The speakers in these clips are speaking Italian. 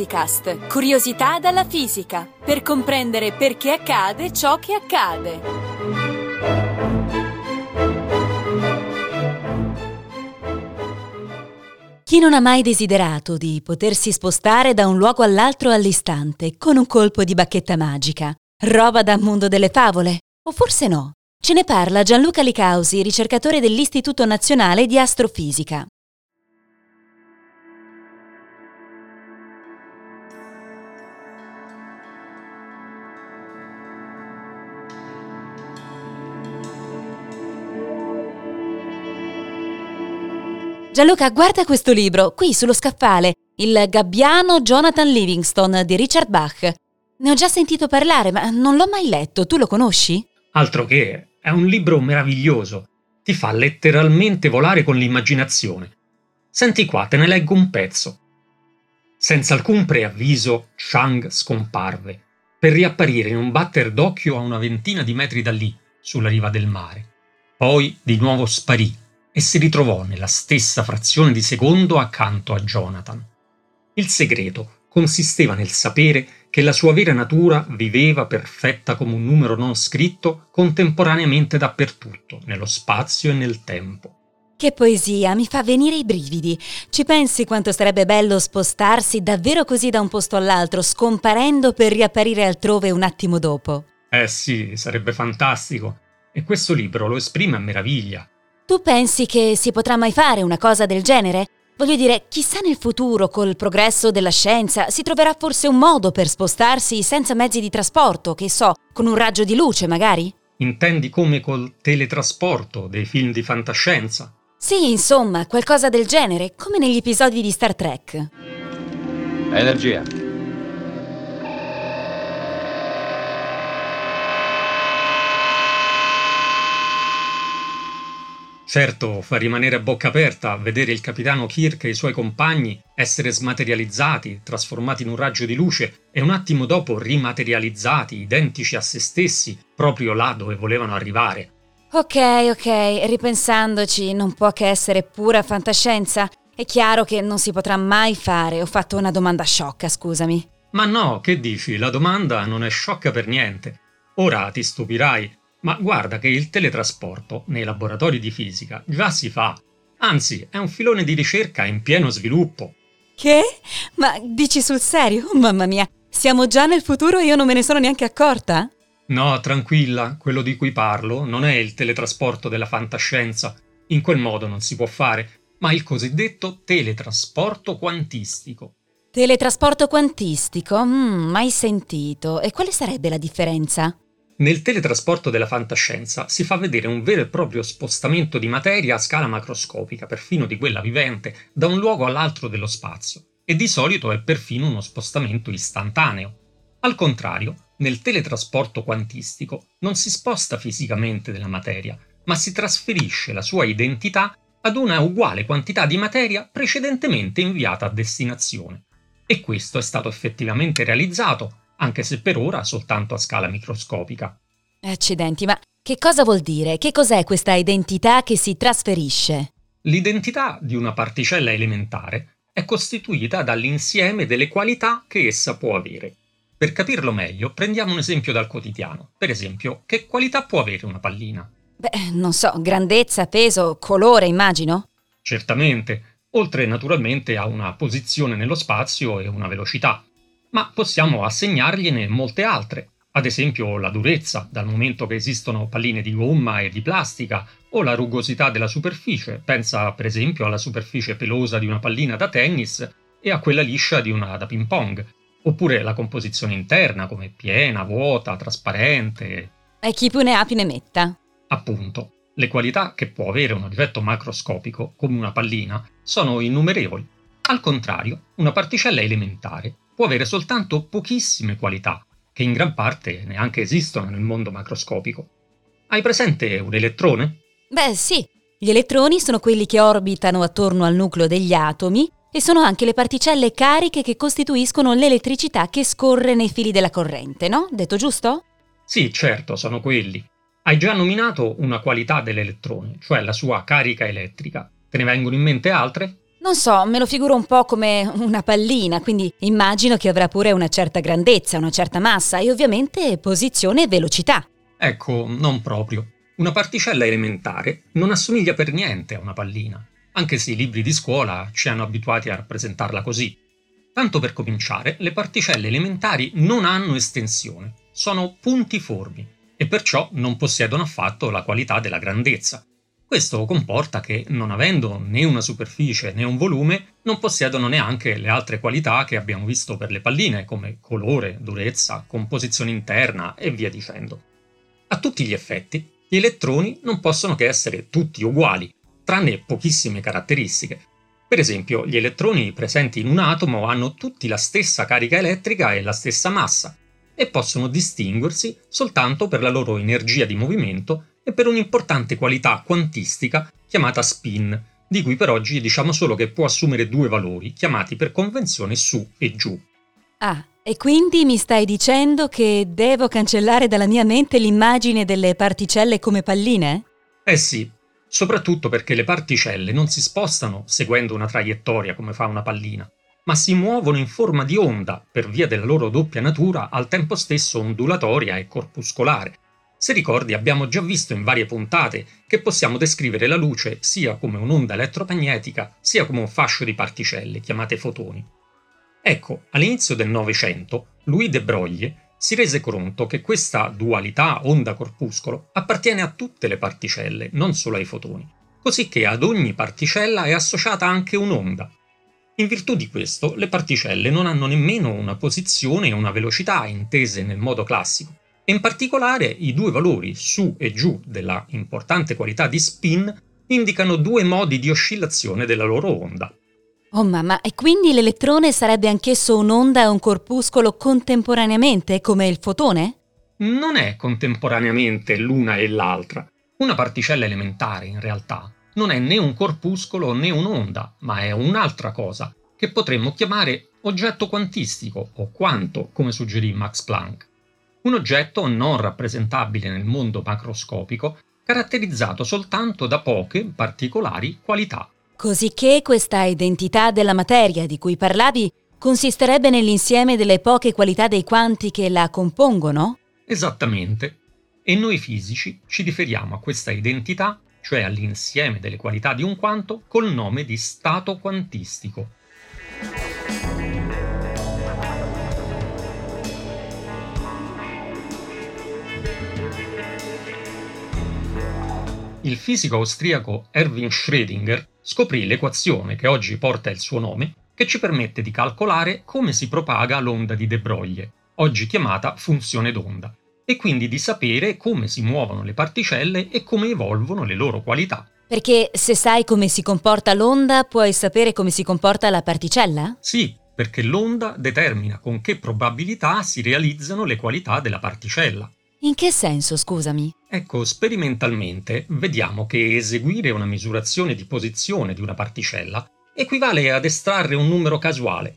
Fisicast, curiosità dalla fisica, per comprendere perché accade ciò che accade. Chi non ha mai desiderato di potersi spostare da un luogo all'altro all'istante con un colpo di bacchetta magica? Roba da mondo delle favole? O forse no? Ce ne parla Gianluca Licausi, ricercatore dell'Istituto Nazionale di Astrofisica. Gianluca, guarda questo libro, qui sullo scaffale, Il gabbiano Jonathan Livingston di Richard Bach. Ne ho già sentito parlare, ma non l'ho mai letto. Tu lo conosci? Altro che, è un libro meraviglioso. Ti fa letteralmente volare con l'immaginazione. Senti qua, te ne leggo un pezzo. Senza alcun preavviso, Chang scomparve, per riapparire in un batter d'occhio a una ventina di metri da lì, sulla riva del mare. Poi di nuovo sparì e si ritrovò nella stessa frazione di secondo accanto a Jonathan. Il segreto consisteva nel sapere che la sua vera natura viveva perfetta come un numero non scritto contemporaneamente dappertutto, nello spazio e nel tempo. Che poesia, mi fa venire i brividi. Ci pensi quanto sarebbe bello spostarsi davvero così da un posto all'altro, scomparendo per riapparire altrove un attimo dopo? Eh sì, sarebbe fantastico. E questo libro lo esprime a meraviglia. Tu pensi che si potrà mai fare una cosa del genere? Voglio dire, chissà nel futuro, col progresso della scienza, si troverà forse un modo per spostarsi senza mezzi di trasporto, che so, con un raggio di luce magari? Intendi come col teletrasporto dei film di fantascienza? Sì, insomma, qualcosa del genere, come negli episodi di Star Trek. Energia. Certo, fa rimanere a bocca aperta vedere il capitano Kirk e i suoi compagni essere smaterializzati, trasformati in un raggio di luce e un attimo dopo rimaterializzati, identici a se stessi, proprio là dove volevano arrivare. Ok, ok, ripensandoci, non può che essere pura fantascienza. È chiaro che non si potrà mai fare. Ho fatto una domanda sciocca, scusami. Ma no, che dici? La domanda non è sciocca per niente. Ora ti stupirai, ma guarda che il teletrasporto nei laboratori di fisica già si fa. Anzi, è un filone di ricerca in pieno sviluppo. Che? Ma dici sul serio? Mamma mia, siamo già nel futuro e io non me ne sono neanche accorta? No, tranquilla, quello di cui parlo non è il teletrasporto della fantascienza. In quel modo non si può fare, ma il cosiddetto teletrasporto quantistico. Teletrasporto quantistico? Mm, mai sentito. E quale sarebbe la differenza? Nel teletrasporto della fantascienza si fa vedere un vero e proprio spostamento di materia a scala macroscopica, perfino di quella vivente, da un luogo all'altro dello spazio, e di solito è perfino uno spostamento istantaneo. Al contrario, nel teletrasporto quantistico non si sposta fisicamente della materia, ma si trasferisce la sua identità ad una uguale quantità di materia precedentemente inviata a destinazione. E questo è stato effettivamente realizzato anche se per ora soltanto a scala microscopica. Accidenti, ma che cosa vuol dire? Che cos'è questa identità che si trasferisce? L'identità di una particella elementare è costituita dall'insieme delle qualità che essa può avere. Per capirlo meglio, prendiamo un esempio dal quotidiano. Per esempio, che qualità può avere una pallina? Beh, non so, grandezza, peso, colore, immagino? Certamente, oltre naturalmente a una posizione nello spazio e una velocità ma possiamo assegnargliene molte altre, ad esempio la durezza, dal momento che esistono palline di gomma e di plastica, o la rugosità della superficie, pensa per esempio alla superficie pelosa di una pallina da tennis e a quella liscia di una da ping pong, oppure la composizione interna come piena, vuota, trasparente. E chi più ne ha più ne metta. Appunto, le qualità che può avere un oggetto macroscopico, come una pallina, sono innumerevoli. Al contrario, una particella elementare può avere soltanto pochissime qualità, che in gran parte neanche esistono nel mondo macroscopico. Hai presente un elettrone? Beh sì, gli elettroni sono quelli che orbitano attorno al nucleo degli atomi e sono anche le particelle cariche che costituiscono l'elettricità che scorre nei fili della corrente, no? Detto giusto? Sì, certo, sono quelli. Hai già nominato una qualità dell'elettrone, cioè la sua carica elettrica. Te ne vengono in mente altre? Non so, me lo figuro un po' come una pallina, quindi immagino che avrà pure una certa grandezza, una certa massa e ovviamente posizione e velocità. Ecco, non proprio. Una particella elementare non assomiglia per niente a una pallina, anche se i libri di scuola ci hanno abituati a rappresentarla così. Tanto per cominciare, le particelle elementari non hanno estensione, sono puntiformi e perciò non possiedono affatto la qualità della grandezza. Questo comporta che, non avendo né una superficie né un volume, non possiedono neanche le altre qualità che abbiamo visto per le palline, come colore, durezza, composizione interna e via dicendo. A tutti gli effetti, gli elettroni non possono che essere tutti uguali, tranne pochissime caratteristiche. Per esempio, gli elettroni presenti in un atomo hanno tutti la stessa carica elettrica e la stessa massa, e possono distinguersi soltanto per la loro energia di movimento e per un'importante qualità quantistica chiamata spin, di cui per oggi diciamo solo che può assumere due valori, chiamati per convenzione su e giù. Ah, e quindi mi stai dicendo che devo cancellare dalla mia mente l'immagine delle particelle come palline? Eh sì, soprattutto perché le particelle non si spostano seguendo una traiettoria come fa una pallina, ma si muovono in forma di onda per via della loro doppia natura al tempo stesso ondulatoria e corpuscolare, se ricordi abbiamo già visto in varie puntate che possiamo descrivere la luce sia come un'onda elettromagnetica sia come un fascio di particelle chiamate fotoni. Ecco, all'inizio del Novecento, Louis de Broglie si rese conto che questa dualità onda-corpuscolo appartiene a tutte le particelle, non solo ai fotoni, cosicché ad ogni particella è associata anche un'onda. In virtù di questo, le particelle non hanno nemmeno una posizione e una velocità intese nel modo classico, in particolare i due valori su e giù della importante qualità di spin indicano due modi di oscillazione della loro onda. Oh mamma, e quindi l'elettrone sarebbe anch'esso un'onda e un corpuscolo contemporaneamente, come il fotone? Non è contemporaneamente l'una e l'altra. Una particella elementare, in realtà, non è né un corpuscolo né un'onda, ma è un'altra cosa, che potremmo chiamare oggetto quantistico o quanto, come suggerì Max Planck un oggetto non rappresentabile nel mondo macroscopico, caratterizzato soltanto da poche particolari qualità. Cosicché questa identità della materia di cui parlavi consisterebbe nell'insieme delle poche qualità dei quanti che la compongono? Esattamente. E noi fisici ci riferiamo a questa identità, cioè all'insieme delle qualità di un quanto, col nome di stato quantistico. Il fisico austriaco Erwin Schrödinger scoprì l'equazione che oggi porta il suo nome, che ci permette di calcolare come si propaga l'onda di De Broglie, oggi chiamata funzione d'onda, e quindi di sapere come si muovono le particelle e come evolvono le loro qualità. Perché se sai come si comporta l'onda, puoi sapere come si comporta la particella? Sì, perché l'onda determina con che probabilità si realizzano le qualità della particella. In che senso, scusami? Ecco, sperimentalmente vediamo che eseguire una misurazione di posizione di una particella equivale ad estrarre un numero casuale.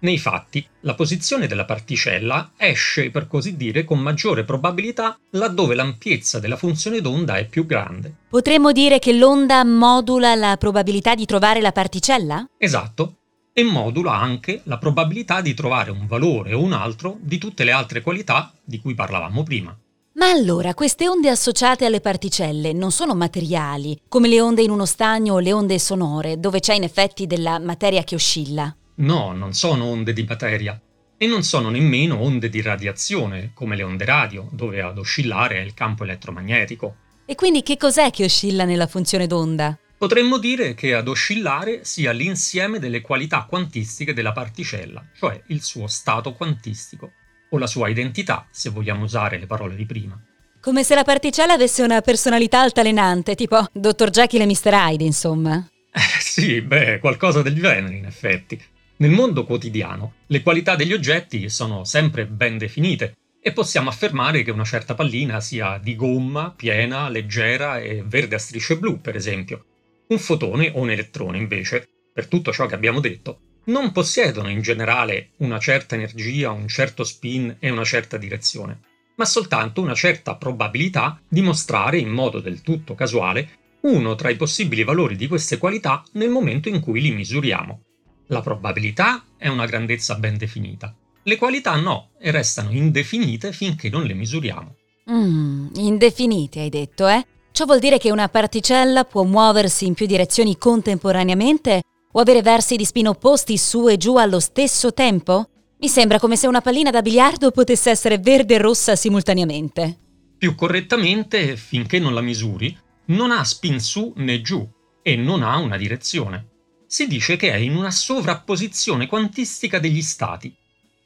Nei fatti, la posizione della particella esce, per così dire, con maggiore probabilità laddove l'ampiezza della funzione d'onda è più grande. Potremmo dire che l'onda modula la probabilità di trovare la particella? Esatto, e modula anche la probabilità di trovare un valore o un altro di tutte le altre qualità di cui parlavamo prima. Ma allora queste onde associate alle particelle non sono materiali, come le onde in uno stagno o le onde sonore, dove c'è in effetti della materia che oscilla? No, non sono onde di materia. E non sono nemmeno onde di radiazione, come le onde radio, dove ad oscillare è il campo elettromagnetico. E quindi che cos'è che oscilla nella funzione d'onda? Potremmo dire che ad oscillare sia l'insieme delle qualità quantistiche della particella, cioè il suo stato quantistico o la sua identità, se vogliamo usare le parole di prima. Come se la particella avesse una personalità altalenante, tipo Dr. Jekyll e Mr. Hyde, insomma. Eh, sì, beh, qualcosa del genere, in effetti. Nel mondo quotidiano, le qualità degli oggetti sono sempre ben definite e possiamo affermare che una certa pallina sia di gomma, piena, leggera e verde a strisce blu, per esempio. Un fotone o un elettrone, invece, per tutto ciò che abbiamo detto, non possiedono in generale una certa energia, un certo spin e una certa direzione, ma soltanto una certa probabilità di mostrare in modo del tutto casuale uno tra i possibili valori di queste qualità nel momento in cui li misuriamo. La probabilità è una grandezza ben definita. Le qualità no, e restano indefinite finché non le misuriamo. Mmm, indefinite hai detto, eh? Ciò vuol dire che una particella può muoversi in più direzioni contemporaneamente o avere versi di spin opposti su e giù allo stesso tempo? Mi sembra come se una pallina da biliardo potesse essere verde e rossa simultaneamente. Più correttamente, finché non la misuri, non ha spin su né giù e non ha una direzione. Si dice che è in una sovrapposizione quantistica degli stati,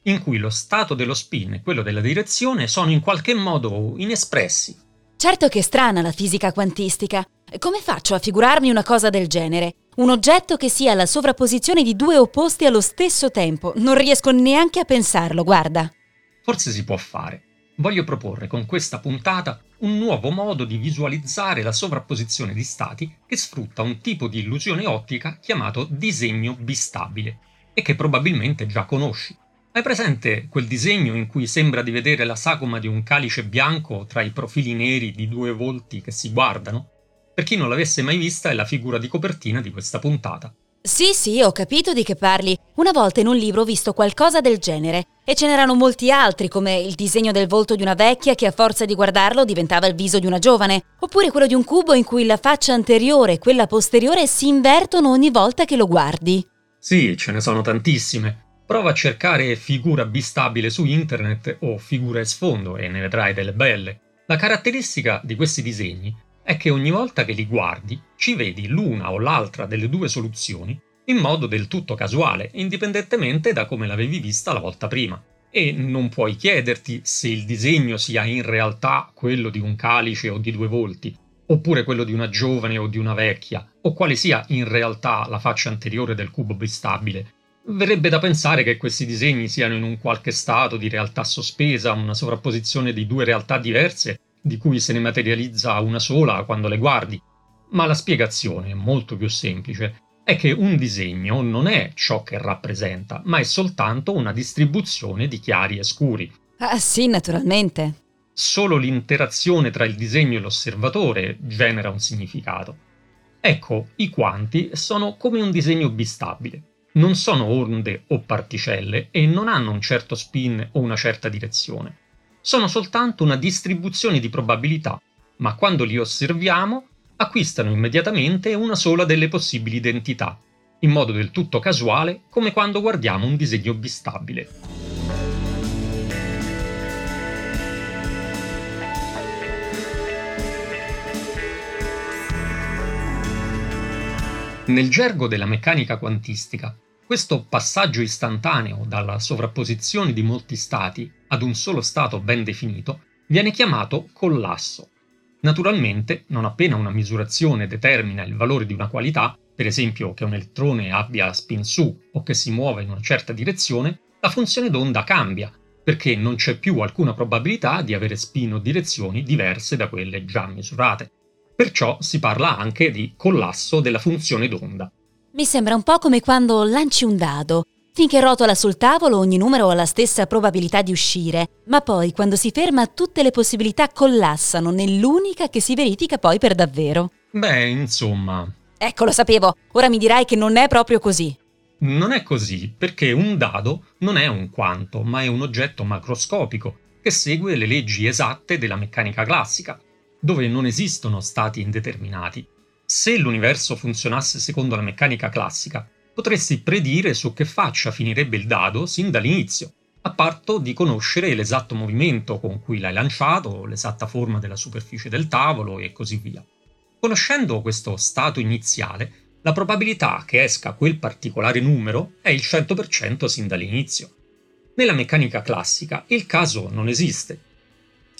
in cui lo stato dello spin e quello della direzione sono in qualche modo inespressi. Certo che è strana la fisica quantistica. Come faccio a figurarmi una cosa del genere? Un oggetto che sia la sovrapposizione di due opposti allo stesso tempo. Non riesco neanche a pensarlo, guarda. Forse si può fare. Voglio proporre con questa puntata un nuovo modo di visualizzare la sovrapposizione di stati che sfrutta un tipo di illusione ottica chiamato disegno bistabile e che probabilmente già conosci. Hai presente quel disegno in cui sembra di vedere la sagoma di un calice bianco tra i profili neri di due volti che si guardano? Per chi non l'avesse mai vista è la figura di copertina di questa puntata. Sì, sì, ho capito di che parli. Una volta in un libro ho visto qualcosa del genere e ce n'erano molti altri, come il disegno del volto di una vecchia che a forza di guardarlo diventava il viso di una giovane, oppure quello di un cubo in cui la faccia anteriore e quella posteriore si invertono ogni volta che lo guardi. Sì, ce ne sono tantissime. Prova a cercare figura bistabile su internet o figura e sfondo e ne vedrai delle belle. La caratteristica di questi disegni è che ogni volta che li guardi ci vedi l'una o l'altra delle due soluzioni in modo del tutto casuale, indipendentemente da come l'avevi vista la volta prima. E non puoi chiederti se il disegno sia in realtà quello di un calice o di due volti, oppure quello di una giovane o di una vecchia, o quale sia in realtà la faccia anteriore del cubo bistabile. Verrebbe da pensare che questi disegni siano in un qualche stato di realtà sospesa, una sovrapposizione di due realtà diverse, di cui se ne materializza una sola quando le guardi. Ma la spiegazione, molto più semplice, è che un disegno non è ciò che rappresenta, ma è soltanto una distribuzione di chiari e scuri. Ah sì, naturalmente. Solo l'interazione tra il disegno e l'osservatore genera un significato. Ecco, i quanti sono come un disegno bistabile. Non sono onde o particelle e non hanno un certo spin o una certa direzione sono soltanto una distribuzione di probabilità, ma quando li osserviamo acquistano immediatamente una sola delle possibili identità, in modo del tutto casuale come quando guardiamo un disegno bistabile. Nel gergo della meccanica quantistica, questo passaggio istantaneo dalla sovrapposizione di molti stati ad un solo stato ben definito viene chiamato collasso. Naturalmente, non appena una misurazione determina il valore di una qualità, per esempio che un elettrone abbia spin su o che si muova in una certa direzione, la funzione d'onda cambia, perché non c'è più alcuna probabilità di avere spin o direzioni diverse da quelle già misurate. Perciò si parla anche di collasso della funzione d'onda. Mi sembra un po' come quando lanci un dado. Finché rotola sul tavolo ogni numero ha la stessa probabilità di uscire, ma poi quando si ferma tutte le possibilità collassano nell'unica che si verifica poi per davvero. Beh, insomma. Ecco, lo sapevo. Ora mi dirai che non è proprio così. Non è così, perché un dado non è un quanto, ma è un oggetto macroscopico che segue le leggi esatte della meccanica classica, dove non esistono stati indeterminati se l'universo funzionasse secondo la meccanica classica, potresti predire su che faccia finirebbe il dado sin dall'inizio, a patto di conoscere l'esatto movimento con cui l'hai lanciato, l'esatta forma della superficie del tavolo e così via. Conoscendo questo stato iniziale, la probabilità che esca quel particolare numero è il 100% sin dall'inizio. Nella meccanica classica il caso non esiste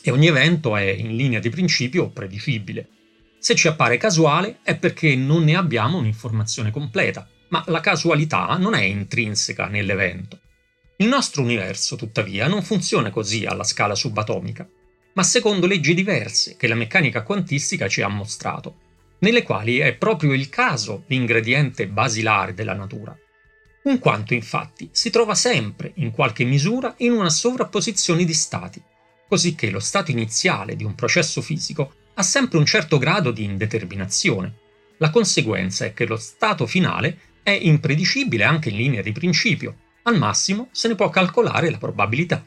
e ogni evento è in linea di principio predicibile. Se ci appare casuale è perché non ne abbiamo un'informazione completa, ma la casualità non è intrinseca nell'evento. Il nostro universo, tuttavia, non funziona così alla scala subatomica, ma secondo leggi diverse che la meccanica quantistica ci ha mostrato, nelle quali è proprio il caso l'ingrediente basilare della natura. Un quanto infatti si trova sempre, in qualche misura, in una sovrapposizione di stati, cosicché lo stato iniziale di un processo fisico ha sempre un certo grado di indeterminazione. La conseguenza è che lo stato finale è impredicibile anche in linea di principio, al massimo se ne può calcolare la probabilità.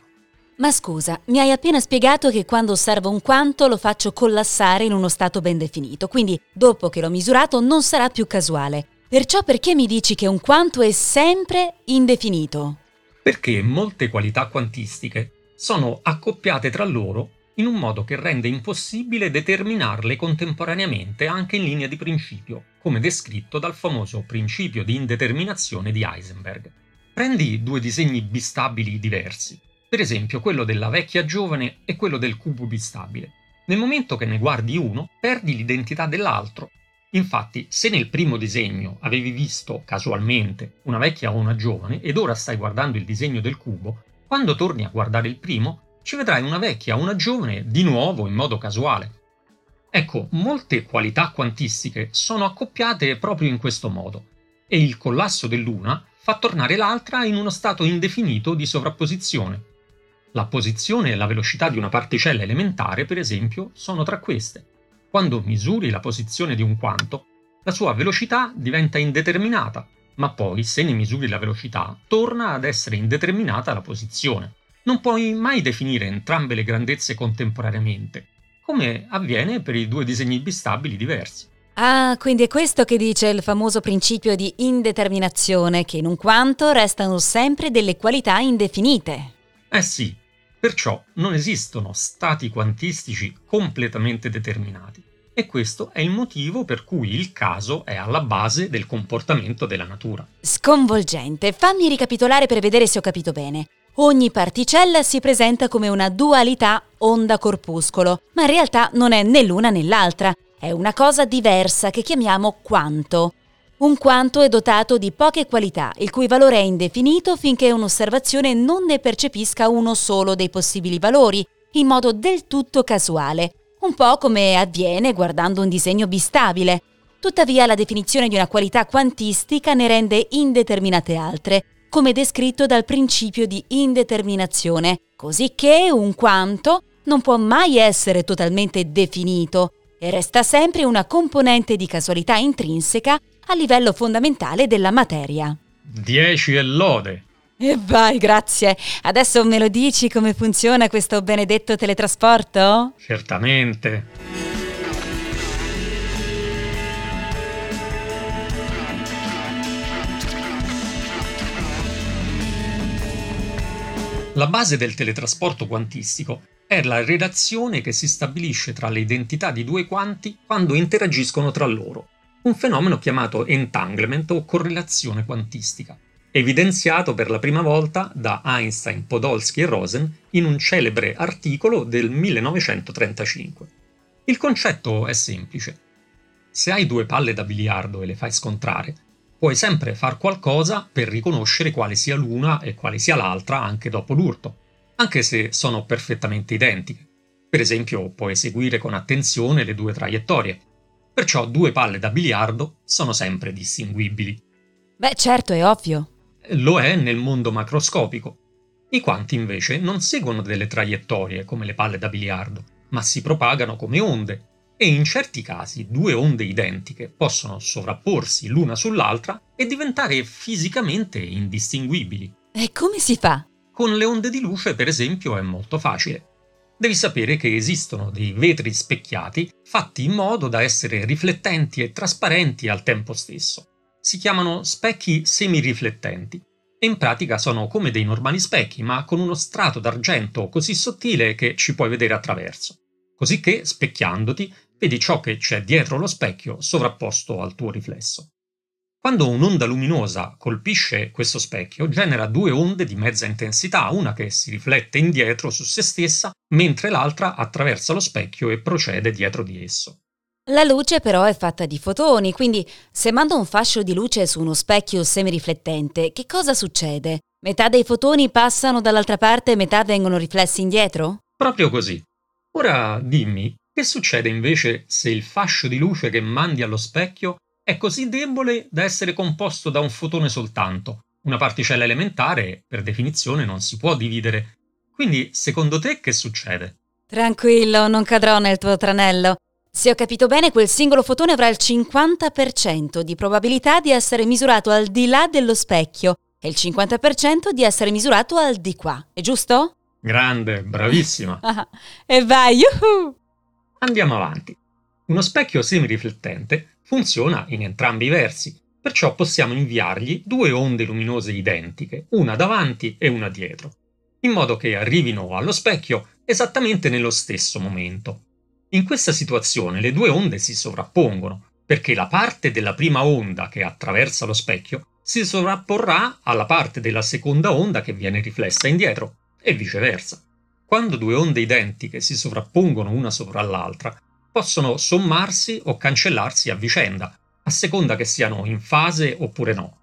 Ma scusa, mi hai appena spiegato che quando osservo un quanto lo faccio collassare in uno stato ben definito, quindi dopo che l'ho misurato non sarà più casuale. Perciò perché mi dici che un quanto è sempre indefinito? Perché molte qualità quantistiche sono accoppiate tra loro in un modo che rende impossibile determinarle contemporaneamente anche in linea di principio, come descritto dal famoso principio di indeterminazione di Heisenberg. Prendi due disegni bistabili diversi, per esempio quello della vecchia giovane e quello del cubo bistabile. Nel momento che ne guardi uno, perdi l'identità dell'altro. Infatti, se nel primo disegno avevi visto casualmente una vecchia o una giovane ed ora stai guardando il disegno del cubo, quando torni a guardare il primo, ci vedrai una vecchia una giovane di nuovo in modo casuale. Ecco, molte qualità quantistiche sono accoppiate proprio in questo modo e il collasso dell'una fa tornare l'altra in uno stato indefinito di sovrapposizione. La posizione e la velocità di una particella elementare, per esempio, sono tra queste. Quando misuri la posizione di un quanto, la sua velocità diventa indeterminata, ma poi, se ne misuri la velocità, torna ad essere indeterminata la posizione non puoi mai definire entrambe le grandezze contemporaneamente, come avviene per i due disegni bistabili diversi. Ah, quindi è questo che dice il famoso principio di indeterminazione, che in un quanto restano sempre delle qualità indefinite. Eh sì, perciò non esistono stati quantistici completamente determinati. E questo è il motivo per cui il caso è alla base del comportamento della natura. Sconvolgente. Fammi ricapitolare per vedere se ho capito bene. Ogni particella si presenta come una dualità onda-corpuscolo, ma in realtà non è né l'una né l'altra, è una cosa diversa che chiamiamo quanto. Un quanto è dotato di poche qualità, il cui valore è indefinito finché un'osservazione non ne percepisca uno solo dei possibili valori, in modo del tutto casuale, un po' come avviene guardando un disegno bistabile. Tuttavia la definizione di una qualità quantistica ne rende indeterminate altre, come descritto dal principio di indeterminazione, cosicché un quanto non può mai essere totalmente definito e resta sempre una componente di casualità intrinseca a livello fondamentale della materia. 10 e lode. E vai, grazie. Adesso me lo dici come funziona questo benedetto teletrasporto? Certamente. La base del teletrasporto quantistico è la relazione che si stabilisce tra le identità di due quanti quando interagiscono tra loro, un fenomeno chiamato entanglement o correlazione quantistica, evidenziato per la prima volta da Einstein, Podolsky e Rosen in un celebre articolo del 1935. Il concetto è semplice. Se hai due palle da biliardo e le fai scontrare, puoi sempre far qualcosa per riconoscere quale sia l'una e quale sia l'altra anche dopo l'urto, anche se sono perfettamente identiche. Per esempio, puoi eseguire con attenzione le due traiettorie. Perciò due palle da biliardo sono sempre distinguibili. Beh, certo, è ovvio. Lo è nel mondo macroscopico. I quanti invece non seguono delle traiettorie come le palle da biliardo, ma si propagano come onde e in certi casi due onde identiche possono sovrapporsi l'una sull'altra e diventare fisicamente indistinguibili. E come si fa? Con le onde di luce, per esempio, è molto facile. Devi sapere che esistono dei vetri specchiati fatti in modo da essere riflettenti e trasparenti al tempo stesso. Si chiamano specchi semiriflettenti e in pratica sono come dei normali specchi, ma con uno strato d'argento così sottile che ci puoi vedere attraverso. Cosicché, specchiandoti, vedi ciò che c'è dietro lo specchio sovrapposto al tuo riflesso. Quando un'onda luminosa colpisce questo specchio, genera due onde di mezza intensità, una che si riflette indietro su se stessa, mentre l'altra attraversa lo specchio e procede dietro di esso. La luce però è fatta di fotoni, quindi se mando un fascio di luce su uno specchio semiriflettente, che cosa succede? Metà dei fotoni passano dall'altra parte e metà vengono riflessi indietro? Proprio così. Ora dimmi, che succede invece se il fascio di luce che mandi allo specchio è così debole da essere composto da un fotone soltanto? Una particella elementare, per definizione, non si può dividere. Quindi, secondo te che succede? Tranquillo, non cadrò nel tuo tranello. Se ho capito bene, quel singolo fotone avrà il 50% di probabilità di essere misurato al di là dello specchio e il 50% di essere misurato al di qua, è giusto? Grande, bravissima. e vai, yuhu! Andiamo avanti. Uno specchio semiriflettente funziona in entrambi i versi, perciò possiamo inviargli due onde luminose identiche, una davanti e una dietro, in modo che arrivino allo specchio esattamente nello stesso momento. In questa situazione le due onde si sovrappongono, perché la parte della prima onda che attraversa lo specchio si sovrapporrà alla parte della seconda onda che viene riflessa indietro, e viceversa. Quando due onde identiche si sovrappongono una sopra l'altra, possono sommarsi o cancellarsi a vicenda, a seconda che siano in fase oppure no.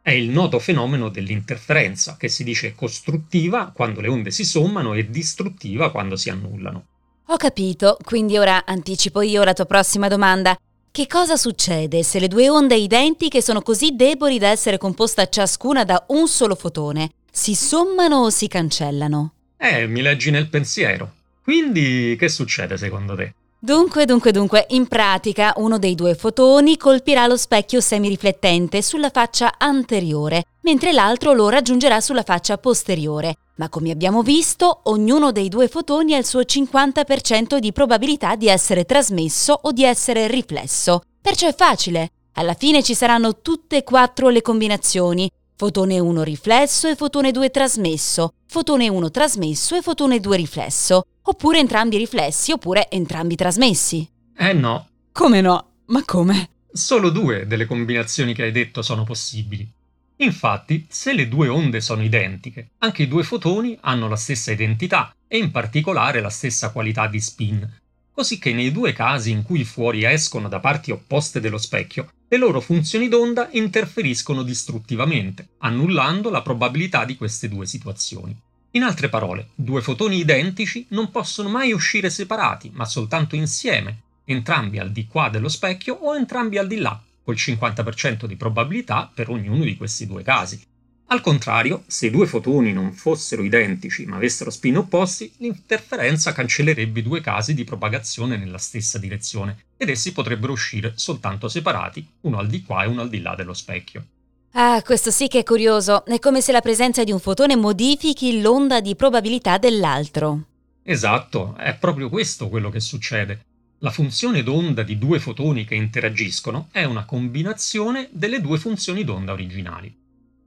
È il noto fenomeno dell'interferenza, che si dice costruttiva quando le onde si sommano e distruttiva quando si annullano. Ho capito, quindi ora anticipo io la tua prossima domanda. Che cosa succede se le due onde identiche sono così deboli da essere composta ciascuna da un solo fotone? Si sommano o si cancellano? Eh, mi leggi nel pensiero. Quindi che succede secondo te? Dunque, dunque, dunque, in pratica uno dei due fotoni colpirà lo specchio semiriflettente sulla faccia anteriore, mentre l'altro lo raggiungerà sulla faccia posteriore. Ma come abbiamo visto, ognuno dei due fotoni ha il suo 50% di probabilità di essere trasmesso o di essere riflesso. Perciò è facile. Alla fine ci saranno tutte e quattro le combinazioni. Fotone 1 riflesso e fotone 2 trasmesso, fotone 1 trasmesso e fotone 2 riflesso, oppure entrambi riflessi oppure entrambi trasmessi. Eh no. Come no? Ma come? Solo due delle combinazioni che hai detto sono possibili. Infatti, se le due onde sono identiche, anche i due fotoni hanno la stessa identità e in particolare la stessa qualità di spin, così che nei due casi in cui i fuori escono da parti opposte dello specchio, le loro funzioni d'onda interferiscono distruttivamente, annullando la probabilità di queste due situazioni. In altre parole, due fotoni identici non possono mai uscire separati, ma soltanto insieme, entrambi al di qua dello specchio o entrambi al di là, col 50% di probabilità per ognuno di questi due casi. Al contrario, se i due fotoni non fossero identici ma avessero spin opposti, l'interferenza cancellerebbe i due casi di propagazione nella stessa direzione ed essi potrebbero uscire soltanto separati, uno al di qua e uno al di là dello specchio. Ah, questo sì che è curioso. È come se la presenza di un fotone modifichi l'onda di probabilità dell'altro. Esatto, è proprio questo quello che succede. La funzione d'onda di due fotoni che interagiscono è una combinazione delle due funzioni d'onda originali.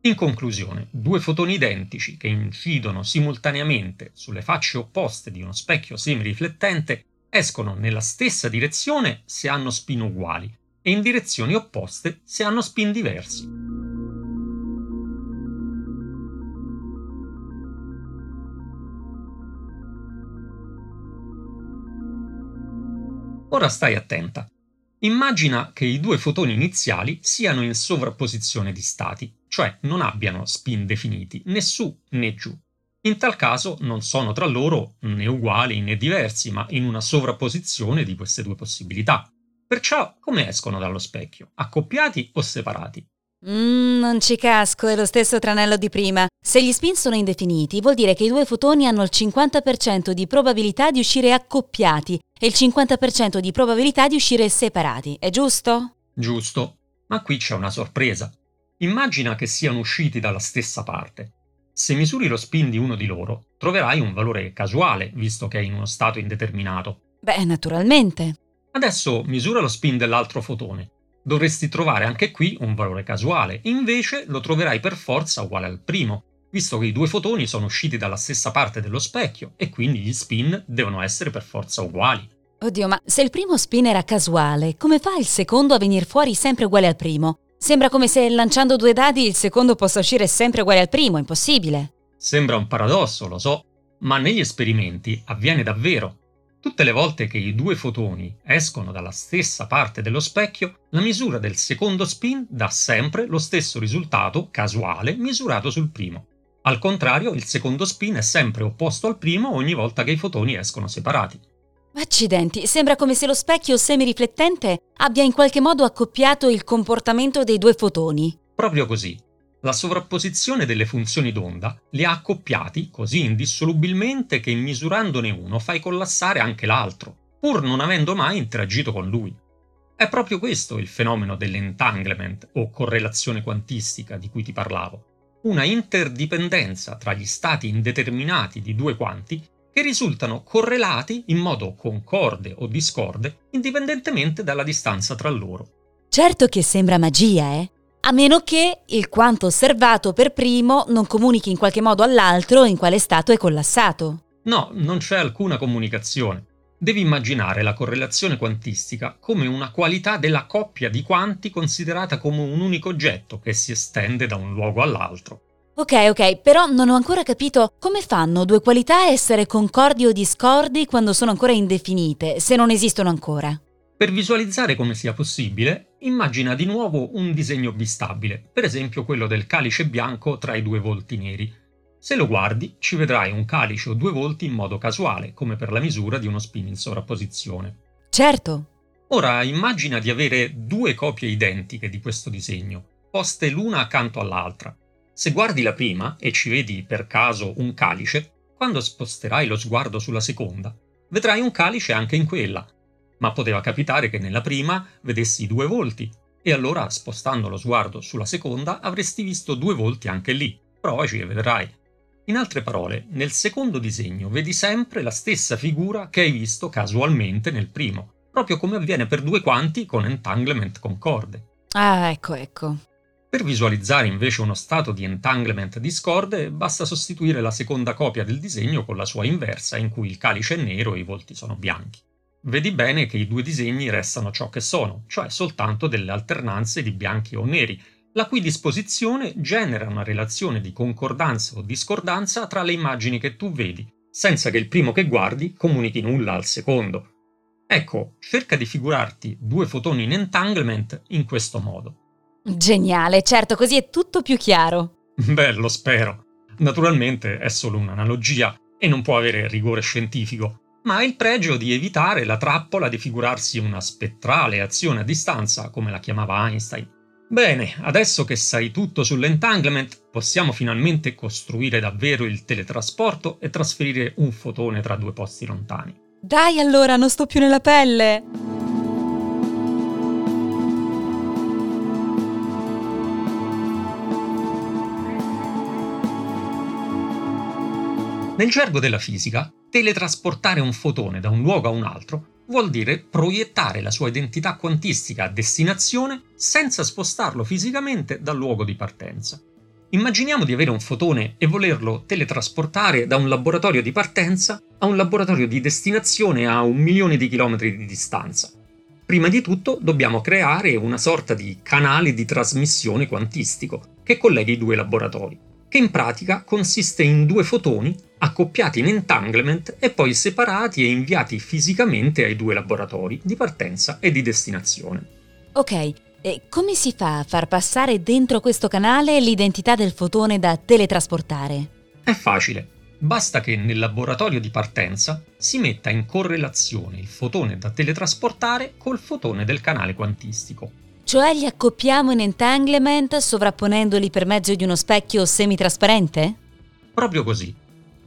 In conclusione, due fotoni identici che incidono simultaneamente sulle facce opposte di uno specchio semiriflettente escono nella stessa direzione se hanno spin uguali e in direzioni opposte se hanno spin diversi. Ora stai attenta. Immagina che i due fotoni iniziali siano in sovrapposizione di stati, cioè non abbiano spin definiti né su né giù. In tal caso non sono tra loro né uguali né diversi, ma in una sovrapposizione di queste due possibilità. Perciò come escono dallo specchio? Accoppiati o separati? Mm, non ci casco, è lo stesso tranello di prima. Se gli spin sono indefiniti, vuol dire che i due fotoni hanno il 50% di probabilità di uscire accoppiati e il 50% di probabilità di uscire separati, è giusto? Giusto, ma qui c'è una sorpresa. Immagina che siano usciti dalla stessa parte. Se misuri lo spin di uno di loro, troverai un valore casuale, visto che è in uno stato indeterminato. Beh, naturalmente. Adesso misura lo spin dell'altro fotone dovresti trovare anche qui un valore casuale, invece lo troverai per forza uguale al primo, visto che i due fotoni sono usciti dalla stessa parte dello specchio e quindi gli spin devono essere per forza uguali. Oddio, ma se il primo spin era casuale, come fa il secondo a venire fuori sempre uguale al primo? Sembra come se lanciando due dadi il secondo possa uscire sempre uguale al primo, impossibile. Sembra un paradosso, lo so, ma negli esperimenti avviene davvero Tutte le volte che i due fotoni escono dalla stessa parte dello specchio, la misura del secondo spin dà sempre lo stesso risultato casuale misurato sul primo. Al contrario, il secondo spin è sempre opposto al primo ogni volta che i fotoni escono separati. Accidenti, sembra come se lo specchio semiriflettente abbia in qualche modo accoppiato il comportamento dei due fotoni. Proprio così. La sovrapposizione delle funzioni d'onda li ha accoppiati così indissolubilmente che misurandone uno fai collassare anche l'altro, pur non avendo mai interagito con lui. È proprio questo il fenomeno dell'entanglement o correlazione quantistica di cui ti parlavo, una interdipendenza tra gli stati indeterminati di due quanti che risultano correlati in modo concorde o discorde indipendentemente dalla distanza tra loro. Certo che sembra magia, eh? A meno che il quanto osservato per primo non comunichi in qualche modo all'altro in quale stato è collassato. No, non c'è alcuna comunicazione. Devi immaginare la correlazione quantistica come una qualità della coppia di quanti considerata come un unico oggetto che si estende da un luogo all'altro. Ok, ok, però non ho ancora capito come fanno due qualità a essere concordi o discordi quando sono ancora indefinite, se non esistono ancora. Per visualizzare come sia possibile, immagina di nuovo un disegno bistabile, per esempio quello del calice bianco tra i due volti neri. Se lo guardi, ci vedrai un calice o due volti in modo casuale, come per la misura di uno spin in sovrapposizione. Certo. Ora immagina di avere due copie identiche di questo disegno, poste l'una accanto all'altra. Se guardi la prima e ci vedi per caso un calice, quando sposterai lo sguardo sulla seconda, vedrai un calice anche in quella, ma poteva capitare che nella prima vedessi due volti, e allora spostando lo sguardo sulla seconda avresti visto due volti anche lì. Provaci e vedrai. In altre parole, nel secondo disegno vedi sempre la stessa figura che hai visto casualmente nel primo, proprio come avviene per due quanti con entanglement concorde. Ah, ecco, ecco. Per visualizzare invece uno stato di entanglement discorde, basta sostituire la seconda copia del disegno con la sua inversa, in cui il calice è nero e i volti sono bianchi vedi bene che i due disegni restano ciò che sono, cioè soltanto delle alternanze di bianchi o neri, la cui disposizione genera una relazione di concordanza o discordanza tra le immagini che tu vedi, senza che il primo che guardi comunichi nulla al secondo. Ecco, cerca di figurarti due fotoni in entanglement in questo modo. Geniale, certo, così è tutto più chiaro. Beh, lo spero. Naturalmente è solo un'analogia e non può avere rigore scientifico, ma ha il pregio di evitare la trappola di figurarsi una spettrale azione a distanza, come la chiamava Einstein. Bene, adesso che sai tutto sull'entanglement, possiamo finalmente costruire davvero il teletrasporto e trasferire un fotone tra due posti lontani. Dai allora, non sto più nella pelle! Nel gergo della fisica, teletrasportare un fotone da un luogo a un altro vuol dire proiettare la sua identità quantistica a destinazione senza spostarlo fisicamente dal luogo di partenza. Immaginiamo di avere un fotone e volerlo teletrasportare da un laboratorio di partenza a un laboratorio di destinazione a un milione di chilometri di distanza. Prima di tutto dobbiamo creare una sorta di canale di trasmissione quantistico che colleghi i due laboratori che in pratica consiste in due fotoni accoppiati in entanglement e poi separati e inviati fisicamente ai due laboratori di partenza e di destinazione. Ok, e come si fa a far passare dentro questo canale l'identità del fotone da teletrasportare? È facile. Basta che nel laboratorio di partenza si metta in correlazione il fotone da teletrasportare col fotone del canale quantistico cioè li accoppiamo in entanglement sovrapponendoli per mezzo di uno specchio semitrasparente? Proprio così.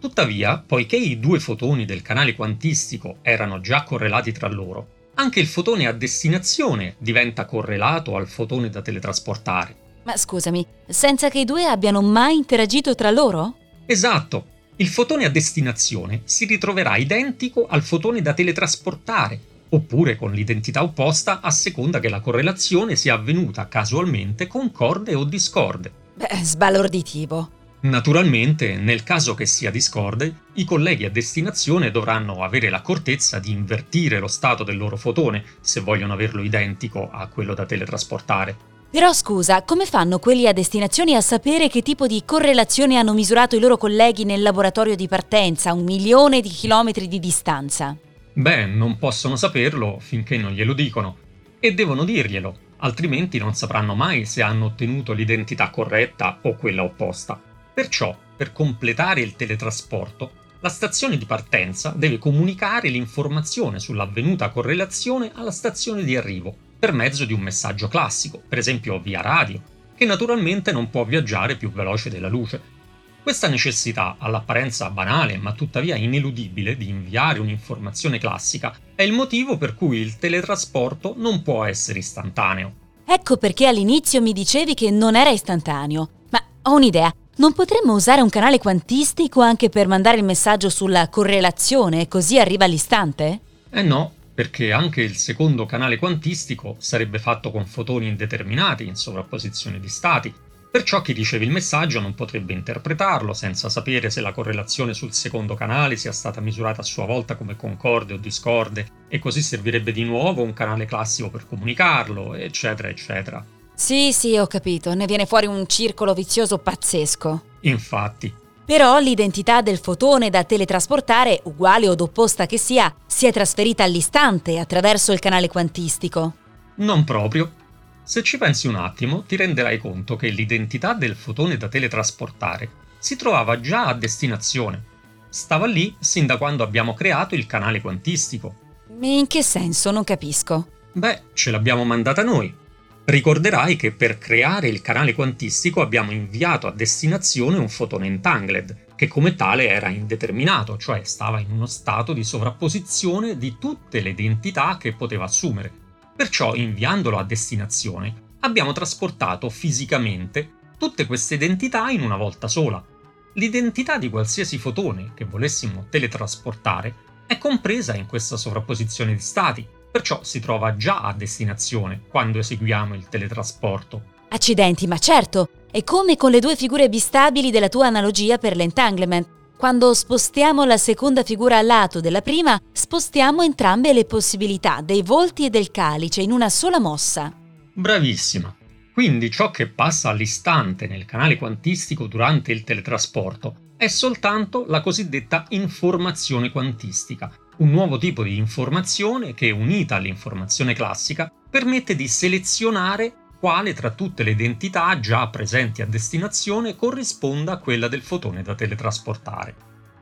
Tuttavia, poiché i due fotoni del canale quantistico erano già correlati tra loro, anche il fotone a destinazione diventa correlato al fotone da teletrasportare. Ma scusami, senza che i due abbiano mai interagito tra loro? Esatto. Il fotone a destinazione si ritroverà identico al fotone da teletrasportare, oppure con l'identità opposta a seconda che la correlazione sia avvenuta casualmente concorde o discorde. Beh, sbalorditivo. Naturalmente, nel caso che sia discorde, i colleghi a destinazione dovranno avere l'accortezza di invertire lo stato del loro fotone se vogliono averlo identico a quello da teletrasportare. Però scusa, come fanno quelli a destinazione a sapere che tipo di correlazione hanno misurato i loro colleghi nel laboratorio di partenza a un milione di chilometri di distanza? Beh, non possono saperlo finché non glielo dicono, e devono dirglielo, altrimenti non sapranno mai se hanno ottenuto l'identità corretta o quella opposta. Perciò, per completare il teletrasporto, la stazione di partenza deve comunicare l'informazione sull'avvenuta correlazione alla stazione di arrivo, per mezzo di un messaggio classico, per esempio via radio, che naturalmente non può viaggiare più veloce della luce. Questa necessità, all'apparenza banale ma tuttavia ineludibile, di inviare un'informazione classica è il motivo per cui il teletrasporto non può essere istantaneo. Ecco perché all'inizio mi dicevi che non era istantaneo. Ma ho un'idea. Non potremmo usare un canale quantistico anche per mandare il messaggio sulla correlazione e così arriva all'istante? Eh no, perché anche il secondo canale quantistico sarebbe fatto con fotoni indeterminati in sovrapposizione di stati, perciò chi riceve il messaggio non potrebbe interpretarlo senza sapere se la correlazione sul secondo canale sia stata misurata a sua volta come concorde o discorde, e così servirebbe di nuovo un canale classico per comunicarlo, eccetera, eccetera. Sì, sì, ho capito, ne viene fuori un circolo vizioso pazzesco. Infatti, però l'identità del fotone da teletrasportare, uguale o opposta che sia, si è trasferita all'istante attraverso il canale quantistico. Non proprio. Se ci pensi un attimo, ti renderai conto che l'identità del fotone da teletrasportare si trovava già a destinazione. Stava lì sin da quando abbiamo creato il canale quantistico. In che senso? Non capisco. Beh, ce l'abbiamo mandata noi, Ricorderai che per creare il canale quantistico abbiamo inviato a destinazione un fotone entangled, che come tale era indeterminato, cioè stava in uno stato di sovrapposizione di tutte le identità che poteva assumere. Perciò inviandolo a destinazione abbiamo trasportato fisicamente tutte queste identità in una volta sola. L'identità di qualsiasi fotone che volessimo teletrasportare è compresa in questa sovrapposizione di stati, perciò si trova già a destinazione quando eseguiamo il teletrasporto. Accidenti, ma certo, è come con le due figure bistabili della tua analogia per l'entanglement. Quando spostiamo la seconda figura a lato della prima, spostiamo entrambe le possibilità dei volti e del calice in una sola mossa. Bravissima. Quindi ciò che passa all'istante nel canale quantistico durante il teletrasporto è soltanto la cosiddetta informazione quantistica, un nuovo tipo di informazione che, unita all'informazione classica, permette di selezionare quale tra tutte le identità già presenti a destinazione corrisponda a quella del fotone da teletrasportare.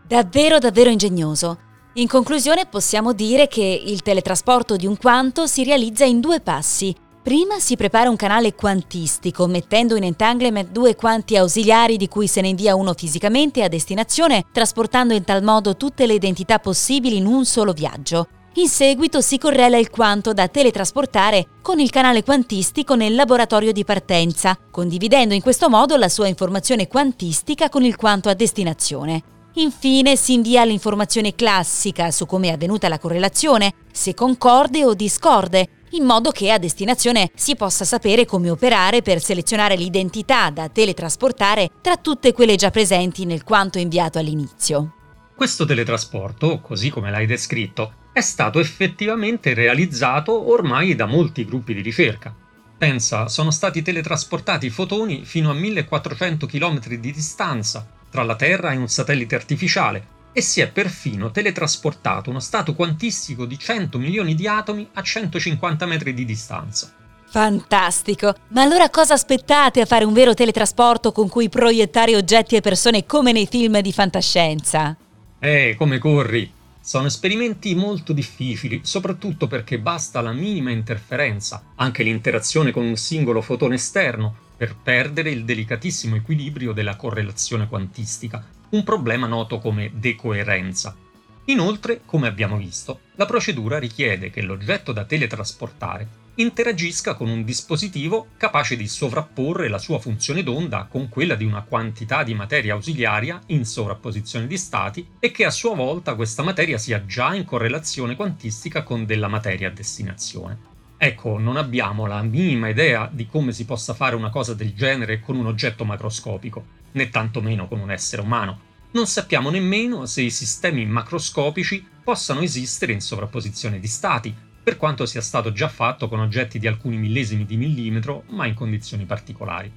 Davvero, davvero ingegnoso. In conclusione possiamo dire che il teletrasporto di un quanto si realizza in due passi, Prima si prepara un canale quantistico, mettendo in entanglement due quanti ausiliari di cui se ne invia uno fisicamente a destinazione, trasportando in tal modo tutte le identità possibili in un solo viaggio. In seguito si correla il quanto da teletrasportare con il canale quantistico nel laboratorio di partenza, condividendo in questo modo la sua informazione quantistica con il quanto a destinazione. Infine si invia l'informazione classica su come è avvenuta la correlazione, se concorde o discorde, in modo che a destinazione si possa sapere come operare per selezionare l'identità da teletrasportare tra tutte quelle già presenti nel quanto inviato all'inizio. Questo teletrasporto, così come l'hai descritto, è stato effettivamente realizzato ormai da molti gruppi di ricerca. Pensa, sono stati teletrasportati fotoni fino a 1400 km di distanza tra la Terra e un satellite artificiale, e si è perfino teletrasportato uno stato quantistico di 100 milioni di atomi a 150 metri di distanza. Fantastico! Ma allora cosa aspettate a fare un vero teletrasporto con cui proiettare oggetti e persone come nei film di fantascienza? Eh, come corri! Sono esperimenti molto difficili, soprattutto perché basta la minima interferenza, anche l'interazione con un singolo fotone esterno, per perdere il delicatissimo equilibrio della correlazione quantistica, un problema noto come decoerenza. Inoltre, come abbiamo visto, la procedura richiede che l'oggetto da teletrasportare interagisca con un dispositivo capace di sovrapporre la sua funzione d'onda con quella di una quantità di materia ausiliaria in sovrapposizione di stati e che a sua volta questa materia sia già in correlazione quantistica con della materia a destinazione. Ecco, non abbiamo la minima idea di come si possa fare una cosa del genere con un oggetto macroscopico, né tantomeno con un essere umano. Non sappiamo nemmeno se i sistemi macroscopici possano esistere in sovrapposizione di stati, per quanto sia stato già fatto con oggetti di alcuni millesimi di millimetro, ma in condizioni particolari.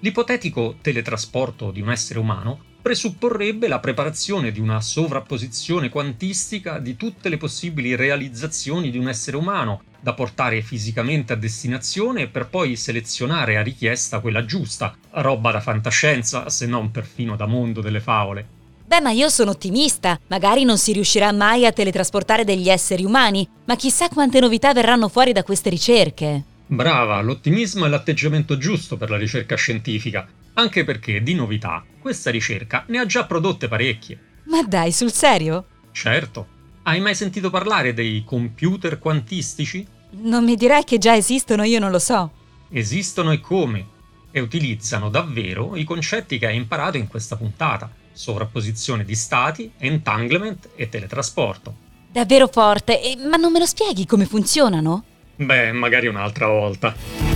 L'ipotetico teletrasporto di un essere umano presupporrebbe la preparazione di una sovrapposizione quantistica di tutte le possibili realizzazioni di un essere umano, da portare fisicamente a destinazione per poi selezionare a richiesta quella giusta, roba da fantascienza, se non perfino da mondo delle favole. Beh, ma io sono ottimista. Magari non si riuscirà mai a teletrasportare degli esseri umani, ma chissà quante novità verranno fuori da queste ricerche. Brava, l'ottimismo è l'atteggiamento giusto per la ricerca scientifica, anche perché di novità questa ricerca ne ha già prodotte parecchie. Ma dai, sul serio? Certo. Hai mai sentito parlare dei computer quantistici? Non mi direi che già esistono, io non lo so. Esistono e come? E utilizzano davvero i concetti che hai imparato in questa puntata. Sovrapposizione di stati, entanglement e teletrasporto. Davvero forte, e, ma non me lo spieghi come funzionano? Beh, magari un'altra volta.